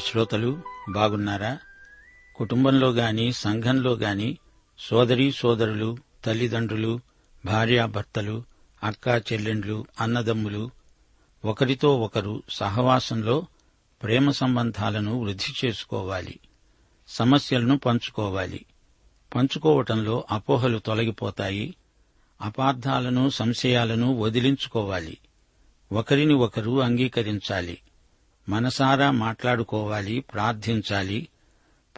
శ్రోతలు బాగున్నారా? కుటుంబంలో గాని సంఘంలో గాని సోదరీ సోదరులు తల్లిదండ్రులు భార్యాభర్తలు అక్కా చెల్లెండ్లు అన్నదమ్ములు ఒకరితో ఒకరు సహవాసంలో ప్రేమ సంబంధాలను వృద్ధి చేసుకోవాలి సమస్యలను పంచుకోవాలి. పంచుకోవటంలో అపోహలు తొలగిపోతాయి అపార్థాలను సంశయాలను వదిలించుకోవాలి. ఒకరిని ఒకరు అంగీకరించాలి. మనసారా మాట్లాడుకోవాలి ప్రార్థించాలి.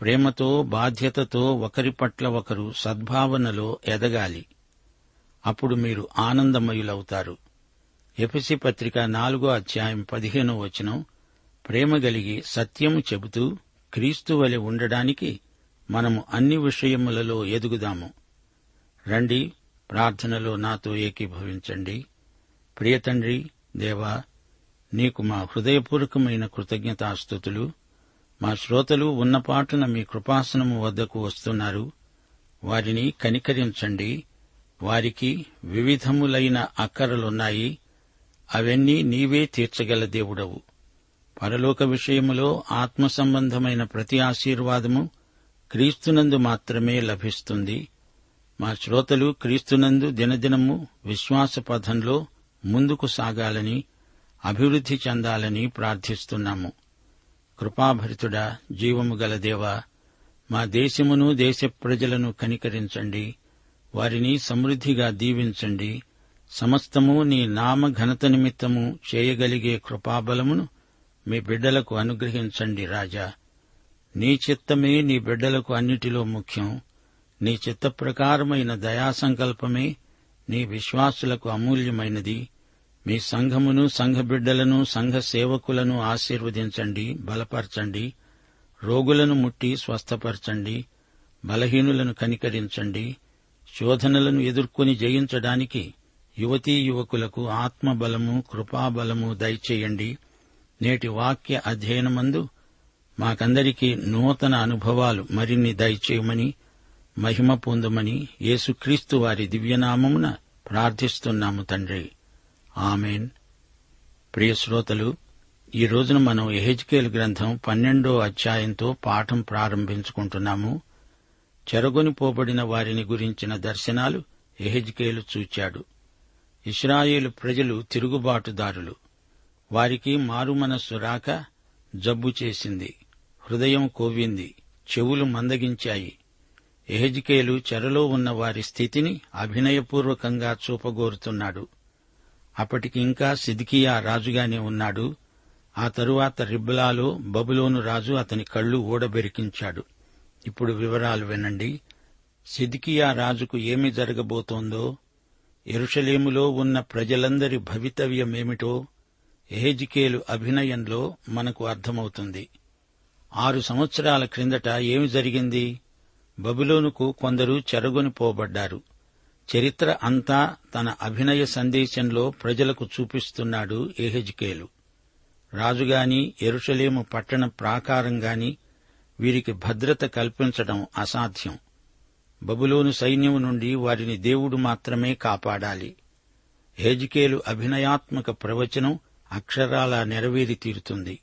ప్రేమతో బాధ్యతతో ఒకరి పట్ల ఒకరు సద్భావనలో ఎదగాలి. అప్పుడు మీరు ఆనందమయులవుతారు. ఎపిసి పత్రిక నాలుగో అధ్యాయం పదిహేనో వచనం ప్రేమ గలిగి సత్యము చెబుతూ క్రీస్తు వలె ఉండడానికి మనము అన్ని విషయములలో ఎదుగుదాము. రండి ప్రార్థనలో నాతో ఏకీభవించండి. ప్రియతండ్రి దేవా నీకు మా హృదయపూర్వకమైన కృతజ్ఞతాస్థుతులు మా శ్రోతలు ఉన్నపాటున మీ కృపాసనము వద్దకు వస్తున్నారు. వారిని కనికరించండి. వారికి వివిధములైన అక్కరలున్నాయి. అవన్నీ నీవే తీర్చగల దేవుడవు. పరలోక విషయములో ఆత్మ సంబంధమైన ప్రతి ఆశీర్వాదము క్రీస్తునందు మాత్రమే లభిస్తుంది. మా శ్రోతలు క్రీస్తునందు దినదినము విశ్వాస పథంలో ముందుకు సాగాలని అభివృద్ధి చెందాలని ప్రార్థిస్తున్నాము. కృపాభరితుడా జీవము గల దేవా మా దేశమును దేశ ప్రజలను కనికరించండి. వారిని సమృద్ధిగా దీవించండి. సమస్తము నీ నామ ఘనత నిమిత్తము చేయగలిగే కృపాబలమును మీ బిడ్డలకు అనుగ్రహించండి రాజా. నీ చిత్తమే నీ బిడ్డలకు అన్నిటిలో ముఖ్యం. నీ చిత్త ప్రకారమైన దయాసంకల్పమే నీ విశ్వాసులకు అమూల్యమైనది. మీ సంఘమును సంఘ బిడ్డలను సంఘ సేవకులను ఆశీర్వదించండి బలపరచండి రోగులను ముట్టి స్వస్థపరచండి బలహీనులను కనికరించండి శోధనలను ఎదుర్కొని జయించడానికి యువతీ యువకులకు ఆత్మబలము కృపాబలము దయచేయండి. నేటి వాక్య అధ్యయనమందు మాకందరికీ నూతన అనుభవాలు మరిన్ని దయచేయమని మహిమ పొందమని యేసుక్రీస్తు వారి దివ్యనామమున ప్రార్థిస్తున్నాము తండ్రి. ఆమెన్. ప్రియ శ్రోతలు ఈ రోజున మనం ఎహెచ్కేల్ గ్రంథం పన్నెండో అధ్యాయంతో పాఠం ప్రారంభించుకుంటున్నాము. చెరగొనిపోబడిన వారిని గురించిన దర్శనాలు ఎహెజ్కేలు చూచాడు. ఇస్రాయేలు ప్రజలు తిరుగుబాటుదారులు. వారికి మారుమనస్సు రాక జబ్బు చేసింది. హృదయం కొవ్వింది చెవులు మందగించాయి. ఎహెజ్కేలు చెరలో ఉన్న వారి స్థితిని అభినయపూర్వకంగా చూపగోరుతున్నాడు. అప్పటికి ఇంకా సిద్కియా రాజుగానే ఉన్నాడు. ఆ తరువాత రిబ్బలాలో బబులోను రాజు అతని కళ్ళు ఊడబెరికించాడు. ఇప్పుడు వివరాలు వినండి. సిద్కియా రాజుకు ఏమి జరగబోతోందో? ఎరుషలేములో ఉన్న ప్రజలందరి భవితవ్యమేమిటో? ఏజికేలు అభినయంలో మనకు అర్థమవుతుంది. ఆరు సంవత్సరాల క్రిందట ఏమి జరిగింది? బబులోనుకు కొందరు చెరగొని పోబడ్డారు చరిత్ర అంతా తన అభినయ సందేశంలో ప్రజలకు చూపిస్తున్నాడు ఏహెజ్కేలు. రాజుగాని ఎరుషలేము పట్టణ ప్రాకారంగాని వీరికి భద్రత కల్పించడం అసాధ్యం. బబులోను సైన్యం నుండి వారిని దేవుడు మాత్రమే కాపాడాలి. హేజ్కేలు అభినయాత్మక ప్రవచనం అక్షరాలా నెరవేరి తీరుతుంది.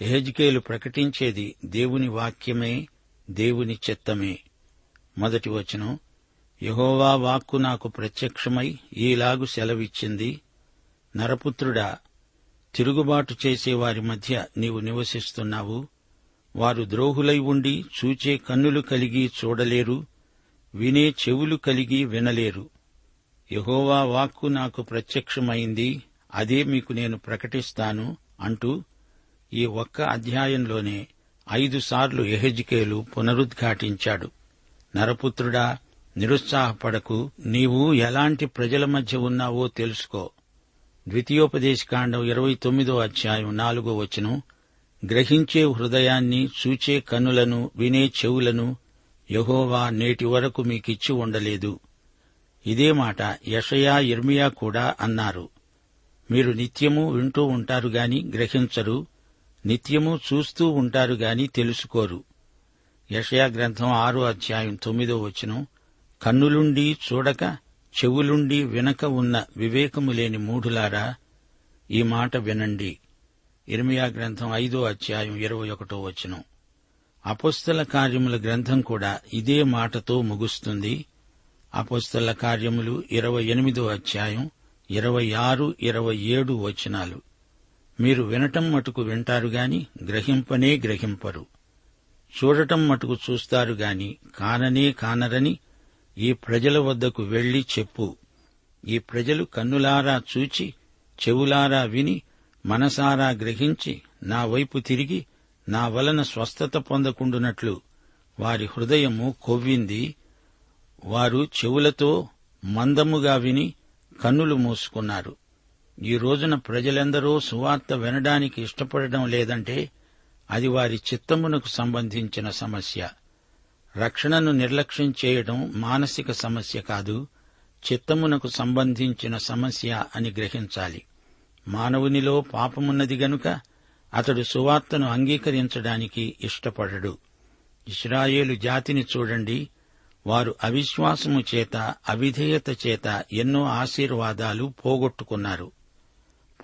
హేజ్కేలు ప్రకటించేది దేవుని వాక్యమే దేవుని చిత్తమే. మొదటి వచనం యహోవా వాక్కు నాకు ప్రత్యక్షమై ఈలాగు సెలవిచ్చింది. నరపుత్రుడా తిరుగుబాటు చేసేవారి మధ్య నీవు నివసిస్తున్నావు. వారు ద్రోహులై ఉండి చూచే కన్నులు కలిగి చూడలేరు వినే చెవులు కలిగి వినలేరు. యహోవా వాక్కు నాకు ప్రత్యక్షమైంది అదే మీకు నేను ప్రకటిస్తాను అంటూ ఈ ఒక్క అధ్యాయంలోనే ఐదు సార్లు ఎహెజికేలు పునరుద్ఘాటించాడు. నరపుత్రుడా నిరుత్సాహపడకు. నీవు ఎలాంటి ప్రజల మధ్య ఉన్నావో తెలుసుకో. ద్వితీయోపదేశకాండం ఇరవై తొమ్మిదో అధ్యాయం నాలుగో వచనం. గ్రహించే హృదయాన్ని చూచే కన్నులను వినే చెవులను యహోవా నేటి వరకు మీకిచ్చి ఉండలేదు. ఇదే మాట యషయా ఇర్మియా కూడా అన్నారు. మీరు నిత్యము వింటూ ఉంటారు గాని గ్రహించరు. నిత్యము చూస్తూ ఉంటారు గాని తెలుసుకోరు. యషయా గ్రంథం ఆరో అధ్యాయం తొమ్మిదో వచనం. కన్నులుండి చూడక చెవులుండి వినక ఉన్న వివేకము లేని మూఢులారా ఈ మాట వినండి. ఇర్మియా గ్రంథం ఐదో అధ్యాయం ఇరవై ఒకటో వచనం. అపుస్తల కార్యముల గ్రంథం కూడా ఇదే మాటతో ముగుస్తుంది. అపుస్తల కార్యములు ఇరవై ఎనిమిదో అధ్యాయం ఇరవై ఆరు ఇరవై ఏడు వచనాలు. మీరు వినటం మటుకు వింటారు గాని గ్రహింపనే గ్రహింపరు. చూడటం మటుకు చూస్తారు గాని కాననే కానరని ఈ ప్రజల వద్దకు వెళ్ళి చెప్పు. ఈ ప్రజలు కన్నులారా చూచి చెవులారా విని మనసారా గ్రహించి నా వైపు తిరిగి నా వలన స్వస్థత పొందకుండునట్లు. వారి హృదయము కొవ్వింది. వారు చెవులతో మందముగా విని కన్నులు మూసుకున్నారు. ఈ రోజున ప్రజలెందరో సువార్త వినడానికి ఇష్టపడడం లేదంటే అది వారి చిత్తమునకు సంబంధించిన సమస్య. రక్షణను నిర్లక్ష్యం చేయడం మానసిక సమస్య కాదు చిత్తమునకు సంబంధించిన సమస్య అని గ్రహించాలి. మానవునిలో పాపమున్నది గనుక అతడు సువార్తను అంగీకరించడానికి ఇష్టపడడు. ఇస్రాయేలు జాతిని చూడండి వారు అవిశ్వాసము చేత అవిధేయత చేత ఎన్నో ఆశీర్వాదాలు పోగొట్టుకున్నారు.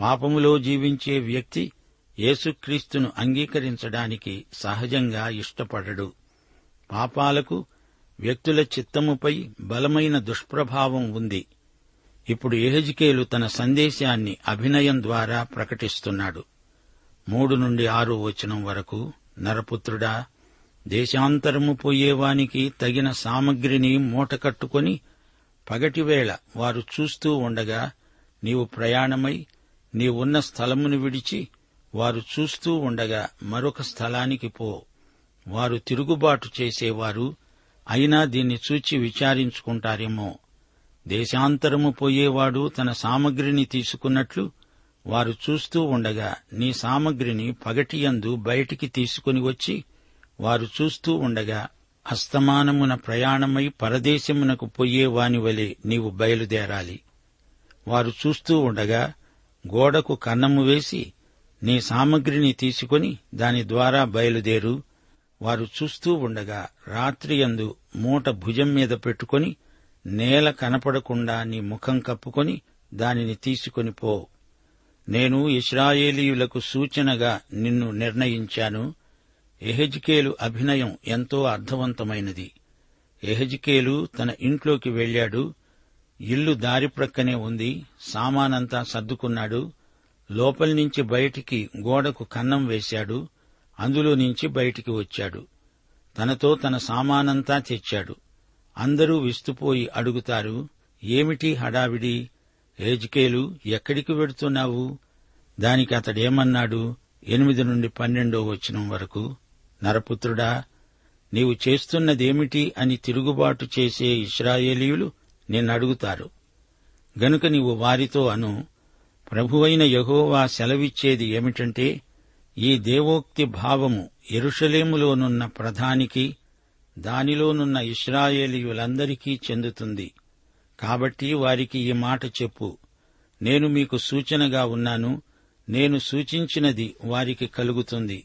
పాపములో జీవించే వ్యక్తి యేసుక్రీస్తును అంగీకరించడానికి సహజంగా ఇష్టపడడు. పాపాలకు వ్యక్తుల చిత్తముపై బలమైన దుష్ప్రభావం ఉంది. ఇప్పుడు ఎహెజికేలు తన సందేశాన్ని అభినయం ద్వారా ప్రకటిస్తున్నాడు. మూడు నుండి ఆరు వచనం వరకు నరపుత్రుడా దేశాంతరము పోయేవానికి తగిన సామగ్రిని మూటకట్టుకుని పగటివేళ వారు చూస్తూ ఉండగా నీవు ప్రయాణమై నీవున్న స్థలమును విడిచి వారు చూస్తూ ఉండగా మరొక స్థలానికి పో. వారు తిరుగుబాటు చేసేవారు అయినా దీన్ని చూచి విచారించుకుంటారేమో. దేశాంతరము పోయేవాడు తన సామగ్రిని తీసుకున్నట్లు వారు చూస్తూ ఉండగా నీ సామగ్రిని పగటియందు బయటికి తీసుకుని వచ్చి వారు చూస్తూ ఉండగా అస్తమానమున ప్రయాణమై పరదేశమునకు పోయేవాని వలె నీవు బయలుదేరాలి. వారు చూస్తూ ఉండగా గోడకు కన్నము వేసి నీ సామగ్రిని తీసుకుని దాని ద్వారా బయలుదేరు వారు చూస్తూ ఉండగా రాత్రియందు మూట భుజం మీద పెట్టుకుని నేల కనపడకుండా నీ ముఖం కప్పుకొని దానిని తీసుకొని పో. నేను ఇస్రాయేలీయులకు సూచనగా నిన్ను నిర్ణయించాను. ఎహెజ్కేలు అభినయం ఎంతో అర్థవంతమైనది. ఎహెజ్కేలు తన ఇంట్లోకి వెళ్ళాడు ఇల్లు దారి ప్రక్కనే ఉంది. సామానంతా సర్దుకున్నాడు. లోపలి నుంచి బయటికి గోడకు కన్నం వేశాడు. అందులో నుంచి బయటికి వచ్చాడు. తనతో తన సామానంతా తెచ్చాడు. అందరూ విస్తుపోయి అడుగుతారు ఏమిటి హడావిడి? ఏజ్కేలు ఎక్కడికి వెడుతున్నావు? దానికి అతడేమన్నాడు? ఎనిమిది నుండి పన్నెండో వచనం వరకు. నరపుత్రుడా నీవు చేస్తున్నదేమిటి అని తిరుగుబాటు చేసే ఇస్రాయేలీయులు నిన్నడుగుతారు గనుక నీవు వారితో అను ప్రభువైన యహోవా సెలవిచ్చేది ఏమిటంటే ఈ దేవోక్తి భావము ఎరుషలేములోనున్న ప్రధానికి దానిలోనున్న ఇస్రాయేలీయులందరికీ చెందుతుంది. కాబట్టి వారికి ఈ మాట చెప్పు. నేను మీకు సూచనగా ఉన్నాను. నేను సూచించినది వారికి కలుగుతుంది.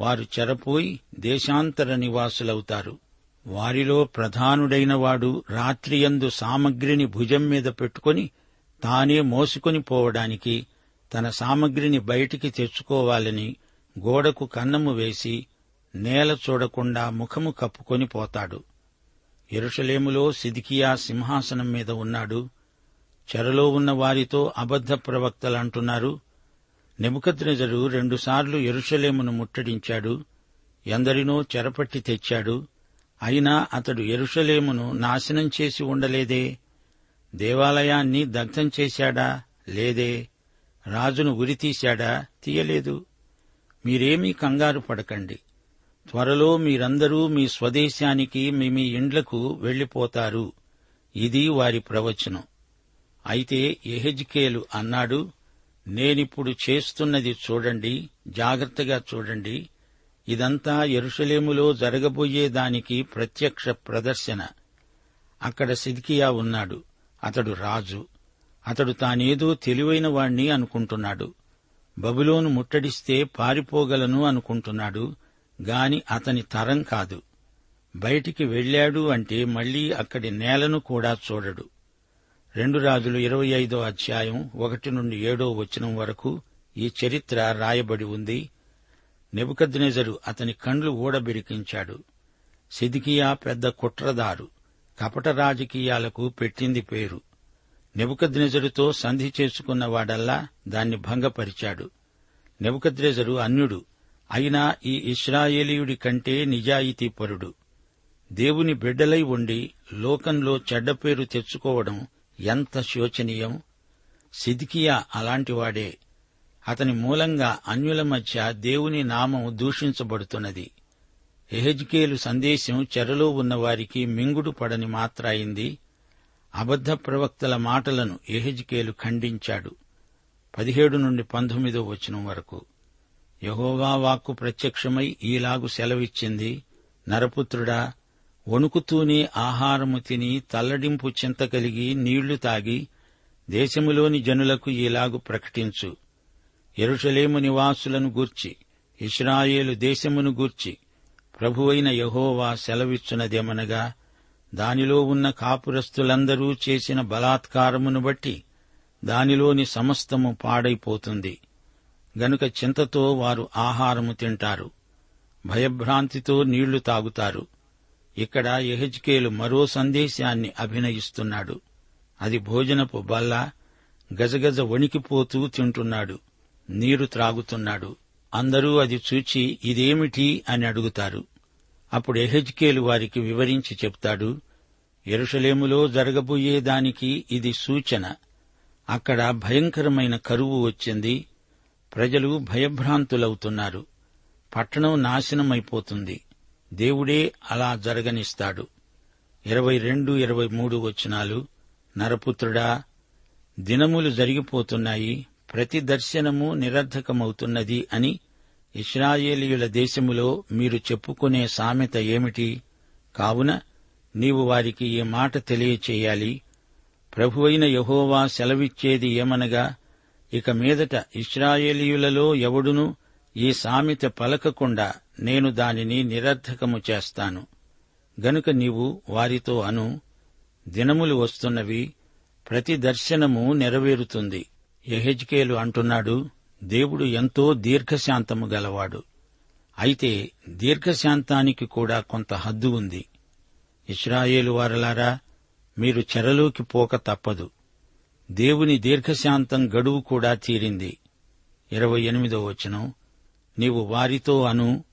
వారు చెరపోయి దేశాంతర నివాసులవుతారు. వారిలో ప్రధానుడైన వాడు రాత్రియందు సామగ్రిని భుజం మీద పెట్టుకుని తానే మోసుకొని పోవడానికి తన సామగ్రిని బయటికి తెచ్చుకోవాలని గోడకు కన్నము వేసి నేల చూడకుండా ముఖము కప్పుకొని పోతాడు. ఎరుషలేములో సిదికియా సింహాసనం మీద ఉన్నాడు. చెరలో ఉన్న వారితో అబద్ధ ప్రవక్తలంటున్నారు. నెబుకద్రెజరు రెండుసార్లు ఎరుషలేమును ముట్టడించాడు. ఎందరినో చెరపట్టి తెచ్చాడు. అయినా అతడు ఎరుషలేమును నాశనం చేసి ఉండలేదే? దేవాలయాన్ని దగ్ధం చేశాడా? లేదే? రాజును ఉరితీశాడా? తీయలేదు. మీరేమీ కంగారు పడకండి. త్వరలో మీరందరూ మీ స్వదేశానికి మీ మీ ఇండ్లకు వెళ్ళిపోతారు ఇది వారి ప్రవచనం. అయితే ఎహెజ్కేలు అన్నాడు నేనిప్పుడు చేస్తున్నది చూడండి జాగ్రత్తగా చూడండి. ఇదంతా ఎరుషలేములో జరగబోయే దానికి ప్రత్యక్ష ప్రదర్శన. అక్కడ సిద్కియా ఉన్నాడు అతడు రాజు. అతడు తానేదో తెలివైన వాణ్ణి అనుకుంటున్నాడు. బబులోను ముట్టడిస్తే పారిపోగలను అనుకుంటున్నాడు గాని అతని తరం కాదు. బయటికి వెళ్ళాడు అంటే మళ్ళీ అక్కడి నేలను కూడా చూడడు. రెండు రాజులు ఇరవై ఐదో అధ్యాయం ఒకటి నుండి ఏడో వచనం వరకు ఈ చరిత్ర రాయబడి ఉంది. నెబుకద్నెజరు అతని కండ్లు ఊడబిరికించాడు. సిదికియా పెద్ద కుట్రదారు కపట రాజకీయాలకు పెట్టింది పేరు. నెబుకద్నెజరుతో సంధి చేసుకున్న వాడల్లా దాన్ని భంగపరిచాడు. నెబుకద్నెజరు అన్యుడు అయినా ఈ ఇస్రాయేలీయుడి కంటే నిజాయితీపరుడు. దేవుని బిడ్డలై ఉండి లోకంలో చెడ్డ పేరు తెచ్చుకోవడం ఎంత శోచనీయం! సిద్కియా అలాంటివాడే అతని మూలంగా అన్యుల మధ్య దేవుని నామం దూషించబడుతున్నది. ఎహెజ్కేలు సందేశం చెరలో ఉన్నవారికి మింగుడు పడని మాత్రాయింది. అబద్ధ ప్రవక్తల మాటలను ఎహెజ్కేలు ఖండించాడు. పదిహేడు నుండి పంతొమ్మిదో వచనం వరకు. యహోవా వాక్కు ప్రత్యక్షమై ఈలాగు సెలవిచ్చింది. నరపుత్రుడా వణుకుతూనే ఆహారము తిని తల్లడింపు చింత కలిగి నీళ్ళు తాగి దేశములోని జనులకు ఈలాగు ప్రకటించు. ఎరుషలేము నివాసులను గూర్చి ఇస్రాయేలు దేశమును గూర్చి ప్రభువైన యహోవా సెలవిచ్చునదేమనగా దానిలో ఉన్న కాపురస్తులందరూ చేసిన బలాత్కారమును బట్టి దానిలోని సమస్తము పాడైపోతుంది. గనుక చింతతో వారు ఆహారము తింటారు. భయభ్రాంతితో నీళ్ళు తాగుతారు. ఇక్కడ ఎహెజ్కేలు మరో సందేశాన్ని అభినయిస్తున్నాడు. అది భోజనపు బల్ల గజగజ వణికిపోతూ తింటున్నాడు. నీరు త్రాగుతున్నాడు. అందరూ అది చూచి ఇదేమిటి అని అడుగుతారు. అప్పుడు ఎహెజ్కేలు వారికి వివరించి చెప్తాడు ఎరుషలేములో జరగబోయే దానికి ఇది సూచన. అక్కడ భయంకరమైన కరువు వచ్చింది. ప్రజలు భయభ్రాంతులవుతున్నారు. పట్టణం నాశనమైపోతుంది. దేవుడే అలా జరగనిస్తాడు. ఇరవై రెండు ఇరవై మూడు వచనాలు. నరపుత్రుడా దినములు జరిగిపోతున్నాయి. ప్రతి దర్శనము నిరర్ధకమవుతున్నది అని ఇస్రాయేలీయుల దేశములో మీరు చెప్పుకునే సామెత ఏమిటి? కావున నీవు వారికి ఈ మాట తెలియచేయాలి. ప్రభువైన యహోవా సెలవిచ్చేది ఏమనగా ఇక మీదట ఇస్రాయేలీయులలో ఎవడునూ ఈ సామెత పలకకుండా నేను దానిని నిరర్ధకము చేస్తాను. గనుక నీవు వారితో అను దినములు వస్తున్నవి ప్రతి దర్శనము నెరవేరుతుంది. యహెజ్కేలు అంటున్నాడు దేవుడు ఎంతో దీర్ఘశాంతము గలవాడు. అయితే దీర్ఘశాంతానికి కూడా కొంత హద్దు ఉంది. ఇస్రాయేలు వారలారా మీరు చెరలోకి పోక తప్పదు. దేవుని దీర్ఘశాంతం గడువు కూడా తీరింది. ఇరవై ఎనిమిదో వచనం నీవు వారితో అను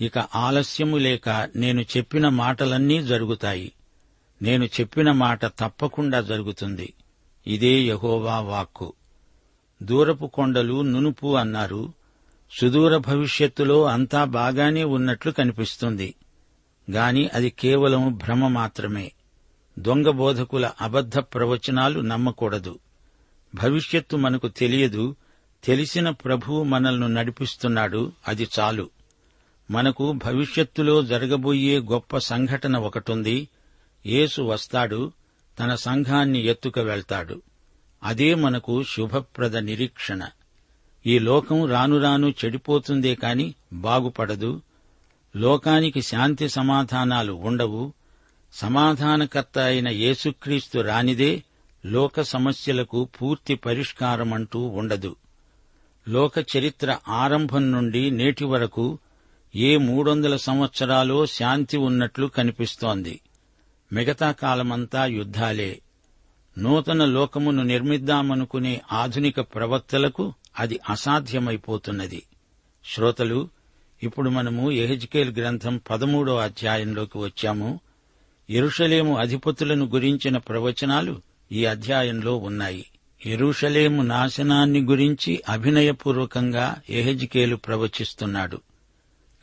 ఇక ఆలస్యము లేక నేను చెప్పిన మాటలన్నీ జరుగుతాయి. నేను చెప్పిన మాట తప్పకుండా జరుగుతుంది. ఇదే యహోవా వాక్కు. దూరపు కొండలు నునుపు అన్నారు. సుదూర భవిష్యత్తులో అంతా బాగానే ఉన్నట్లు కనిపిస్తుంది. గాని అది కేవలం భ్రమ మాత్రమే. దొంగ బోధకుల అబద్ధ ప్రవచనాలు నమ్మకూడదు. భవిష్యత్తు మనకు తెలియదు. తెలిసిన ప్రభువు మనల్ని నడిపిస్తున్నాడు. అది చాలు. మనకు భవిష్యత్తులో జరగబోయే గొప్ప సంఘటన ఒకటుంది. యేసు వస్తాడు తన సంఘాన్ని ఎత్తుక వెళ్తాడు. అదే మనకు శుభప్రద నిరీక్షణ. ఈ లోకం రాను రాను చెడిపోతుందే కాని బాగుపడదు. లోకానికి శాంతి సమాధానాలు ఉండవు. సమాధానకర్త అయిన యేసుక్రీస్తు రానిదే లోక సమస్యలకు పూర్తి పరిష్కారమంటూ ఉండదు. లోక చరిత్ర ఆరంభం నుండి నేటి వరకు ఏ మూడొందల సంవత్సరాలో శాంతి ఉన్నట్లు కనిపిస్తోంది. మిగతా కాలమంతా యుద్ధాలే. నూతన లోకమును నిర్మిద్దామనుకునే ఆధునిక ప్రవక్తలకు అది అసాధ్యమైపోతున్నది. శ్రోతలు ఇప్పుడు మనము ఎహెజ్కేల్ గ్రంథం పదమూడో అధ్యాయంలోకి వచ్చాము. ఎరుషలేము అధిపతులను గురించిన ప్రవచనాలు ఈ అధ్యాయంలో ఉన్నాయి. ఎరుషలేము నాశనాన్ని గురించి అభినయపూర్వకంగా ఎహెజ్కేలు ప్రవచిస్తున్నాడు.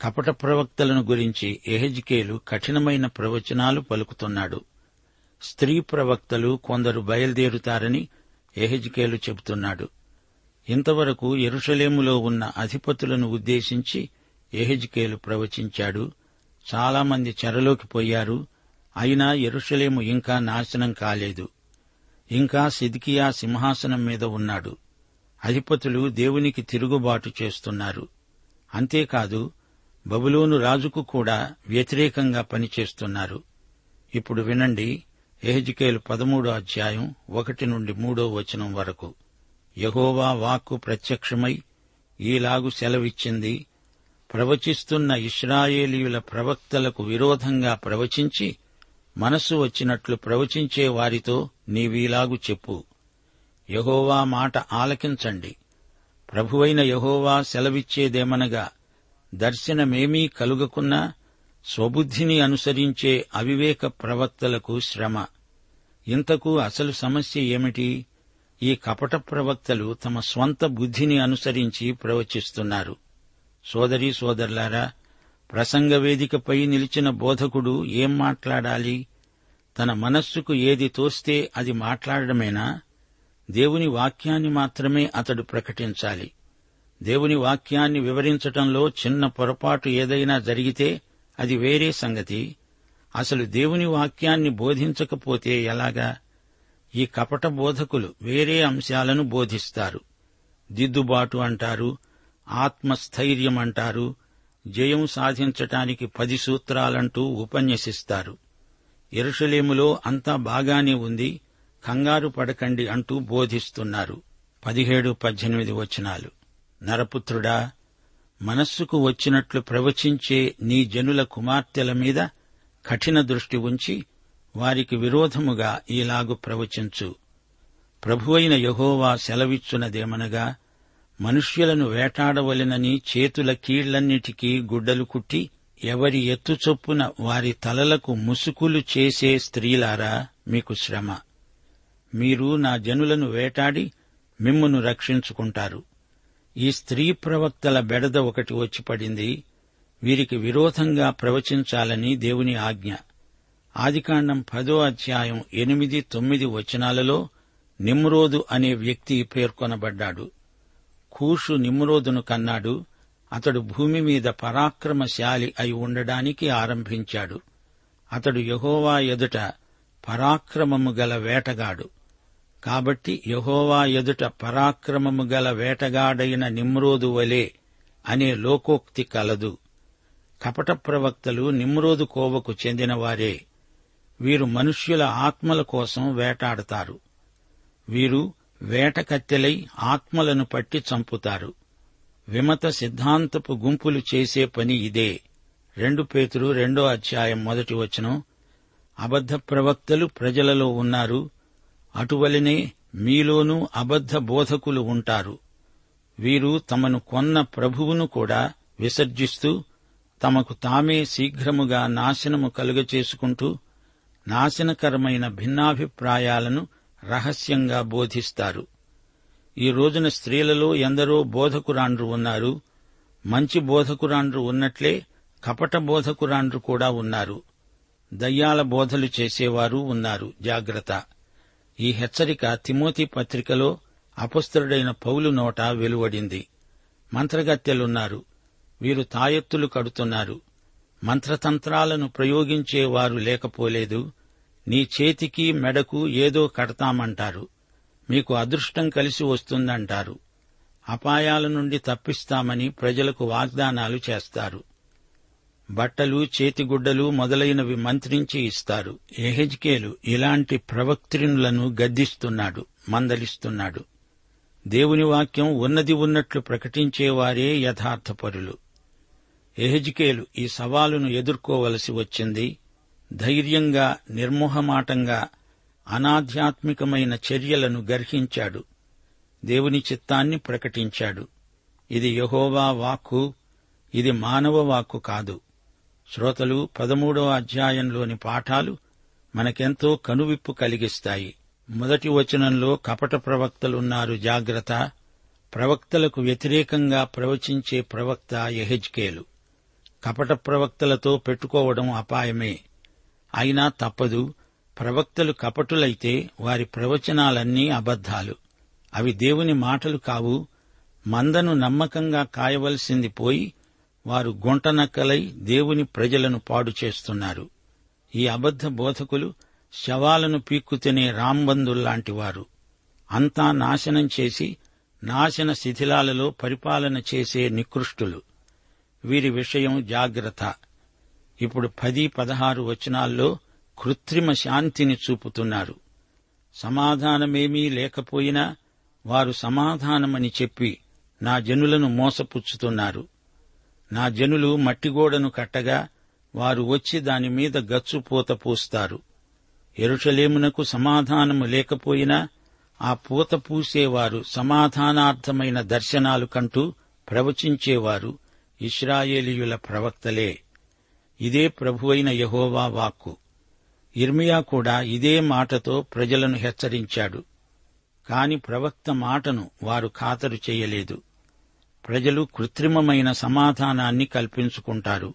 కపట ప్రవక్తలను గురించి ఎహెజ్కేలు కఠినమైన ప్రవచనాలు పలుకుతున్నాడు. స్త్రీ ప్రవక్తలు కొందరు బయలుదేరుతారని ఎహెజ్కేలు చెబుతున్నాడు. ఇంతవరకు ఎరుషలేములో ఉన్న అధిపతులను ఉద్దేశించి ఎహెజ్కేలు ప్రవచించాడు. చాలామంది చెరలోకి పోయారు. అయినా ఎరుషలేము ఇంకా నాశనం కాలేదు. ఇంకా సిద్కియా సింహాసనం మీద ఉన్నాడు. అధిపతులు దేవునికి తిరుగుబాటు చేస్తున్నారు. అంతేకాదు బబులోను రాజుకు కూడా వ్యతిరేకంగా పనిచేస్తున్నారు. ఇప్పుడు వినండి. ఎహెజ్కేల్ పదమూడో అధ్యాయం ఒకటి నుండి మూడో వచనం వరకు. యహోవా వాక్కు ప్రత్యక్షమై ఈలాగు సెలవిచ్చింది. ప్రవచిస్తున్న ఇస్రాయేలీయుల ప్రవక్తలకు విరోధంగా ప్రవచించి మనస్సు వచ్చినట్లు ప్రవచించే వారితో నీవీలాగు చెప్పు. యహోవా మాట ఆలకించండి. ప్రభువైన యహోవా సెలవిచ్చేదేమనగా దర్శనమేమీ కలుగకున్నా స్వబుద్ధిని అనుసరించే అవివేక ప్రవక్తలకు శ్రమ. ఇంతకు అసలు సమస్య ఏమిటి? ఈ కపట ప్రవక్తలు తమ స్వంత బుద్ధిని అనుసరించి ప్రవచిస్తున్నారు. సోదరీ సోదరులారా ప్రసంగ వేదికపై నిలిచిన బోధకుడు ఏం మాట్లాడాలి? తన మనస్సుకు ఏది తోస్తే అది మాట్లాడడమేనా? దేవుని వాక్యాన్ని మాత్రమే అతడు ప్రకటించాలి. దేవుని వాక్యాన్ని వివరించటంలో చిన్న పొరపాటు ఏదైనా జరిగితే అది వేరే సంగతి. అసలు దేవుని వాక్యాన్ని బోధించకపోతే ఎలాగా? ఈ కపట బోధకులు వేరే అంశాలను బోధిస్తారు. దిద్దుబాటు అంటారు ఆత్మస్థైర్యం అంటారు జయం సాధించటానికి పది సూత్రాలంటూ ఉపన్యసిస్తారు. ఎరుషలేములో అంతా బాగానే ఉంది కంగారు పడకండి అంటూ బోధిస్తున్నారు. పదిహేడు పద్దెనిమిది వచనాలు. నరపుత్రుడా మనస్సుకు వచ్చినట్లు ప్రవచించే నీ జనుల కుమార్తెల మీద కఠిన దృష్టి ఉంచి వారికి విరోధముగా ఈలాగు ప్రవచించు. ప్రభువైన యహోవా సెలవిచ్చునదేమనగా మనుష్యులను వేటాడవలెనని చేతుల కీళ్ళన్నిటికీ గుడ్డలు కుట్టి ఎవరి ఎత్తు చొప్పున వారి తలలకు ముసుకులు చేసే స్త్రీలారా మీకు శ్రమ. మీరు నా జనులను వేటాడి మిమ్మును రక్షించుకుంటారు. ఈ స్త్రీ ప్రవక్తల బెడద ఒకటి వచ్చి పడింది వీరికి విరోధంగా ప్రవచించాలని దేవుని ఆజ్ఞ. ఆదికాండం పదో అధ్యాయం ఎనిమిది తొమ్మిది వచనాలలో నిమ్రోదు అనే వ్యక్తి పేర్కొనబడ్డాడు. కూషు నిమ్రోదును కన్నాడు. అతడు భూమి మీద పరాక్రమశాలి అయి ఉండడానికి ఆరంభించాడు. అతడు యహోవా ఎదుట పరాక్రమము గల వేటగాడు. కాబట్టి యహోవా ఎదుట పరాక్రమము గల వేటగాడైన నిమ్రోదు వలె అనే లోకోక్తి కలదు. కపట ప్రవక్తలు నిమ్రోదు కోవకు చెందినవారే. వీరు మనుష్యుల ఆత్మల కోసం వేటాడతారు. వీరు వేటకత్తెలై ఆత్మలను పట్టి చంపుతారు. విమత సిద్ధాంతపు గుంపులు చేసే పని ఇదే. రెండు పేతురు రెండో అధ్యాయం మొదటి వచనం. అబద్ధ ప్రవక్తలు ప్రజలలో ఉన్నారు. అటువలనే మీలోనూ అబద్ధ బోధకులు ఉంటారు. వీరు తమను కొన్న ప్రభువును కూడా విసర్జిస్తూ తమకు తామే శీఘ్రముగా నాశనము కలుగచేసుకుంటూ నాశనకరమైన భిన్నాభిప్రాయాలను రహస్యంగా బోధిస్తారు. ఈ రోజున స్త్రీలలో ఎందరో బోధకురాండ్రు ఉన్నారు. మంచి బోధకురాండ్రు ఉన్నట్లే కపట బోధకురాండ్రు కూడా ఉన్నారు. దయ్యాల బోధలు చేసేవారు ఉన్నారు. జాగ్రత్త. ఈ హెచ్చరిక తిమోతి పత్రికలో అపస్తుడైన పౌలు నోట వెలువడింది. మంత్రగత్తెలున్నారు. వీరు తాయెత్తులు కడుతున్నారు. మంత్రతంత్రాలను ప్రయోగించేవారు లేకపోలేదు. నీ చేతికి మెడకు ఏదో కడతామంటారు. మీకు అదృష్టం కలిసి వస్తుందంటారు. అపాయాల నుండి తప్పిస్తామని ప్రజలకు వాగ్దానాలు చేస్తారు. బట్టలు చేతిగుడ్డలు మొదలైనవి మంత్రించి ఇస్తారు. ఎహెజ్కేలు ఇలాంటి ప్రవక్త్రినులను గద్దిస్తున్నాడు మందలిస్తున్నాడు. దేవుని వాక్యం ఉన్నది ఉన్నట్లు ప్రకటించేవారే యథార్థపరులు. ఎహెజ్కేలు ఈ సవాలును ఎదుర్కోవలసి వచ్చింది. ధైర్యంగా నిర్మోహమాటంగా అనాధ్యాత్మికమైన చర్యలను గర్హించాడు. దేవుని చిత్తాన్ని ప్రకటించాడు. ఇది యహోవా వాక్కు ఇది మానవ వాక్కు కాదు. శ్రోతలు పదమూడవ అధ్యాయంలోని పాఠాలు మనకెంతో కనువిప్పు కలిగిస్తాయి. మొదటి వచనంలో కపట ప్రవక్తలున్నారు జాగ్రత్త. ప్రవక్తలకు వ్యతిరేకంగా ప్రవచించే ప్రవక్త ఎహెజ్కేలు. కపట ప్రవక్తలతో పెట్టుకోవడం అపాయమే. అయినా తప్పదు ప్రవక్తలు కపటులైతే వారి ప్రవచనాలన్నీ అబద్ధాలు. అవి దేవుని మాటలు కావు మందను నమ్మకంగా కాయవలసింది పోయి వారు గుంటనక్కలై దేవుని ప్రజలను పాడు చేస్తున్నారు. ఈ అబద్ధ బోధకులు శవాలను పీక్కుతినే రాంబందుల్లాంటి వారు. అంతా నాశనం చేసి నాశన శిథిలాలలో పరిపాలన చేసే నికృష్టులు. వీరి విషయం జాగ్రత్త. ఇప్పుడు పది పదహారు వచనాల్లో కృత్రిమ శాంతిని చూపుతున్నారు. సమాధానమేమీ లేకపోయినా వారు సమాధానమని చెప్పి నా జనులను మోసపుచ్చుతున్నారు. నా జనులు మట్టిగోడను కట్టగా వారు వచ్చి దాని మీద గచ్చుపూత పూస్తారు. ఎరుషలేమునకు సమాధానము లేకపోయినా ఆ పూత పూసేవారు సమాధానార్థమైన దర్శనాలు కంటూ ప్రవచించేవారు. ఇస్రాయేలీయుల ప్రవక్తలే. ఇదే ప్రభువైన యహోవా వాక్కు. ఇర్మియా కూడా ఇదే మాటతో ప్రజలను హెచ్చరించాడు. కాని ప్రవక్త మాటను వారు ఖాతరు చేయలేదు. ప్రజలు కృత్రిమమైన సమాధానాన్ని కల్పించుకుంటారు.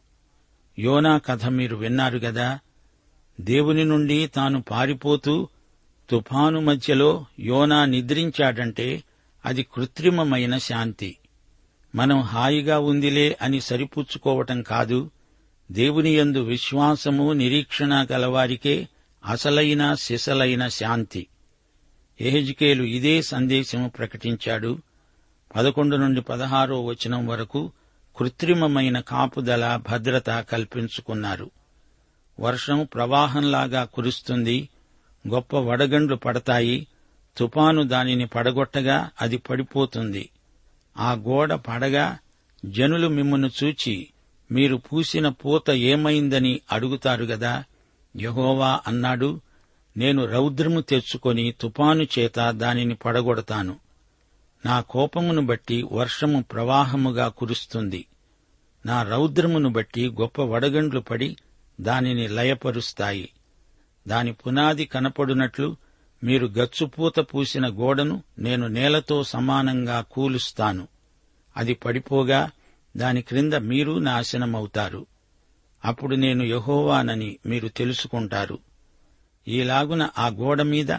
యోనా కథ మీరు విన్నారు గదా? దేవుని నుండి తాను పారిపోతూ తుఫాను మధ్యలో యోనా నిద్రించాడంటే అది కృత్రిమమైన శాంతి. మనం హాయిగా ఉందిలే అని సరిపుచ్చుకోవటం కాదు. దేవుని యందు విశ్వాసము నిరీక్షణ గలవారికే అసలైన సిసలైన శాంతి. ఎహెజ్కేలు ఇదే సందేశము ప్రకటించాడు. పదకొండు నుండి పదహారో వచనం వరకు కృత్రిమమైన కాపుదల భద్రత కల్పించుకున్నారు. వర్షం ప్రవాహంలాగా కురుస్తుంది. గొప్ప వడగండ్లు పడతాయి. తుపాను దానిని పడగొట్టగా అది పడిపోతుంది. ఆ గోడ పడగా జనులు మిమ్మను చూచి మీరు పూసిన పూత ఏమైందని అడుగుతారు గదా? యహోవా అన్నాడు నేను రౌద్రము తెచ్చుకొని తుపాను చేత దానిని పడగొడతాను. నా కోపమును బట్టి వర్షము ప్రవాహముగా కురుస్తుంది. నా రౌద్రమును బట్టి గొప్ప వడగండ్లు పడి దానిని లయపరుస్తాయి. దాని పునాది కనపడునట్లు మీరు గచ్చుపూత పూసిన గోడను నేను నేలతో సమానంగా కూలుస్తాను. అది పడిపోగా దాని క్రింద మీరు నాశనమవుతారు. అప్పుడు నేను యహోవానని మీరు తెలుసుకుంటారు. ఈలాగున ఆ గోడ మీద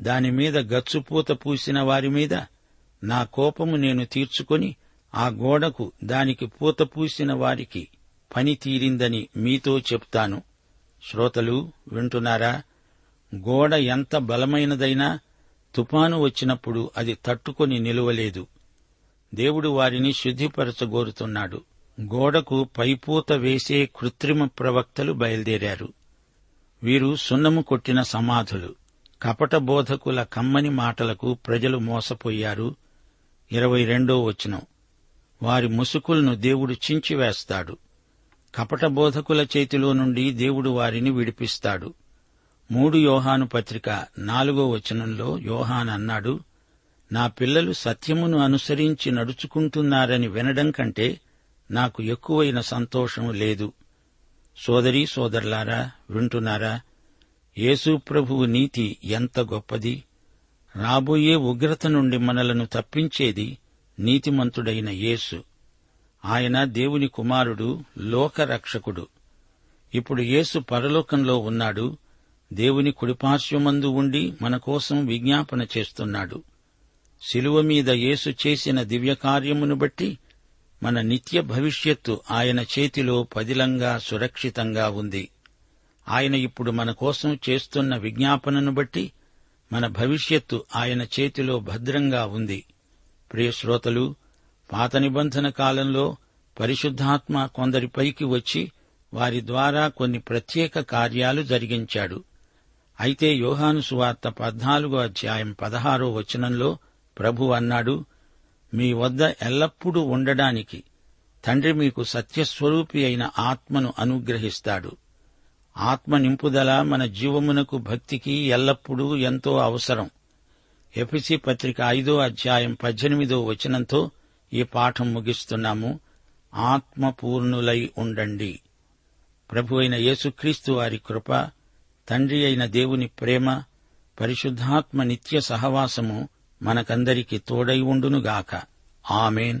దాని మీద గచ్చుపూత పూసిన వారి మీద నా కోపము నేను తీర్చుకొని ఆ గోడకు దానికి పూత పూసిన వారికి పని తీరిందని మీతో చెప్తాను. శ్రోతలు వింటున్నారా? గోడ ఎంత బలమైనదైనా తుపాను వచ్చినప్పుడు అది తట్టుకొని నిలువలేదు. దేవుడు వారిని శుద్ధిపరచగోరుతున్నాడు. గోడకు పైపూత వేసే కృత్రిమ ప్రవక్తలు బయలుదేరారు. వీరు సున్నము కొట్టిన సమాధులు కపట బోధకుల కమ్మని మాటలకు ప్రజలు మోసపోయారు. ఇరవై రెండో వచనం. వారి ముసుకులను దేవుడు చించివేస్తాడు. కపట బోధకుల చేతిలో నుండి దేవుడు వారిని విడిపిస్తాడు. మూడు యోహాను పత్రిక నాలుగో వచనంలో యోహాన్ అన్నాడు నా పిల్లలు సత్యమును అనుసరించి నడుచుకుంటున్నారని వినడం కంటే నాకు ఎక్కువైన సంతోషం లేదు. సోదరీ సోదరులారా వింటున్నారా? యేసుప్రభువు నీతి ఎంత గొప్పది! రాబోయే ఉగ్రత నుండి మనలను తప్పించేది నీతిమంతుడైన యేసు. ఆయన దేవుని కుమారుడు లోకరక్షకుడు. ఇప్పుడు యేసు పరలోకంలో ఉన్నాడు దేవుని కుడిపార్శ్వమందు ఉండి మన కోసం విజ్ఞాపన చేస్తున్నాడు. శిలువ మీద యేసు చేసిన దివ్యకార్యమును బట్టి మన నిత్య భవిష్యత్తు ఆయన చేతిలో పదిలంగా సురక్షితంగా ఉంది. ఆయన ఇప్పుడు మన కోసం చేస్తున్న విజ్ఞాపనను బట్టి మన భవిష్యత్తు ఆయన చేతిలో భద్రంగా ఉంది. ప్రియశ్రోతలు పాత నిబంధన కాలంలో పరిశుద్ధాత్మ కొందరిపైకి వచ్చి వారి ద్వారా కొన్ని ప్రత్యేక కార్యాలు జరిగించాడు. అయితే యోహాను సువార్త పద్నాలుగో అధ్యాయం పదహారో వచనంలో ప్రభు అన్నాడు మీ వద్ద ఎల్లప్పుడూ ఉండడానికి తండ్రి మీకు సత్యస్వరూపి అయిన ఆత్మను అనుగ్రహిస్తాడు. ఆత్మ నింపుదల మన జీవమునకు భక్తికి ఎల్లప్పుడూ ఎంతో అవసరం. ఎఫిసి పత్రిక ఐదో అధ్యాయం పద్దెనిమిదో వచనంతో ఈ పాఠం ముగిస్తున్నాము. ఆత్మపూర్ణులై ఉండండి. ప్రభు అయిన యేసుక్రీస్తు వారి కృప తండ్రి అయిన దేవుని ప్రేమ పరిశుద్ధాత్మ నిత్య సహవాసము మనకందరికి తోడై ఉండునుగాక. ఆమెన్.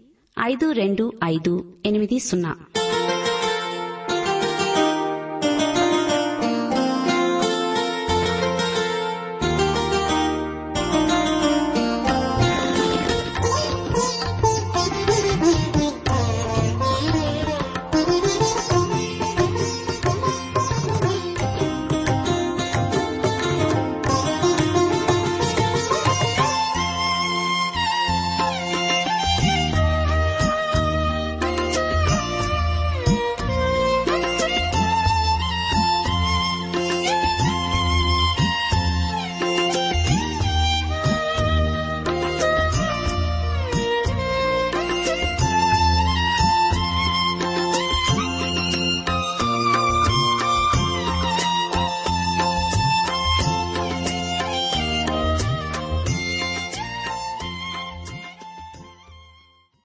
ఐదు రెండు ఐదు ఎనిమిది సున్నా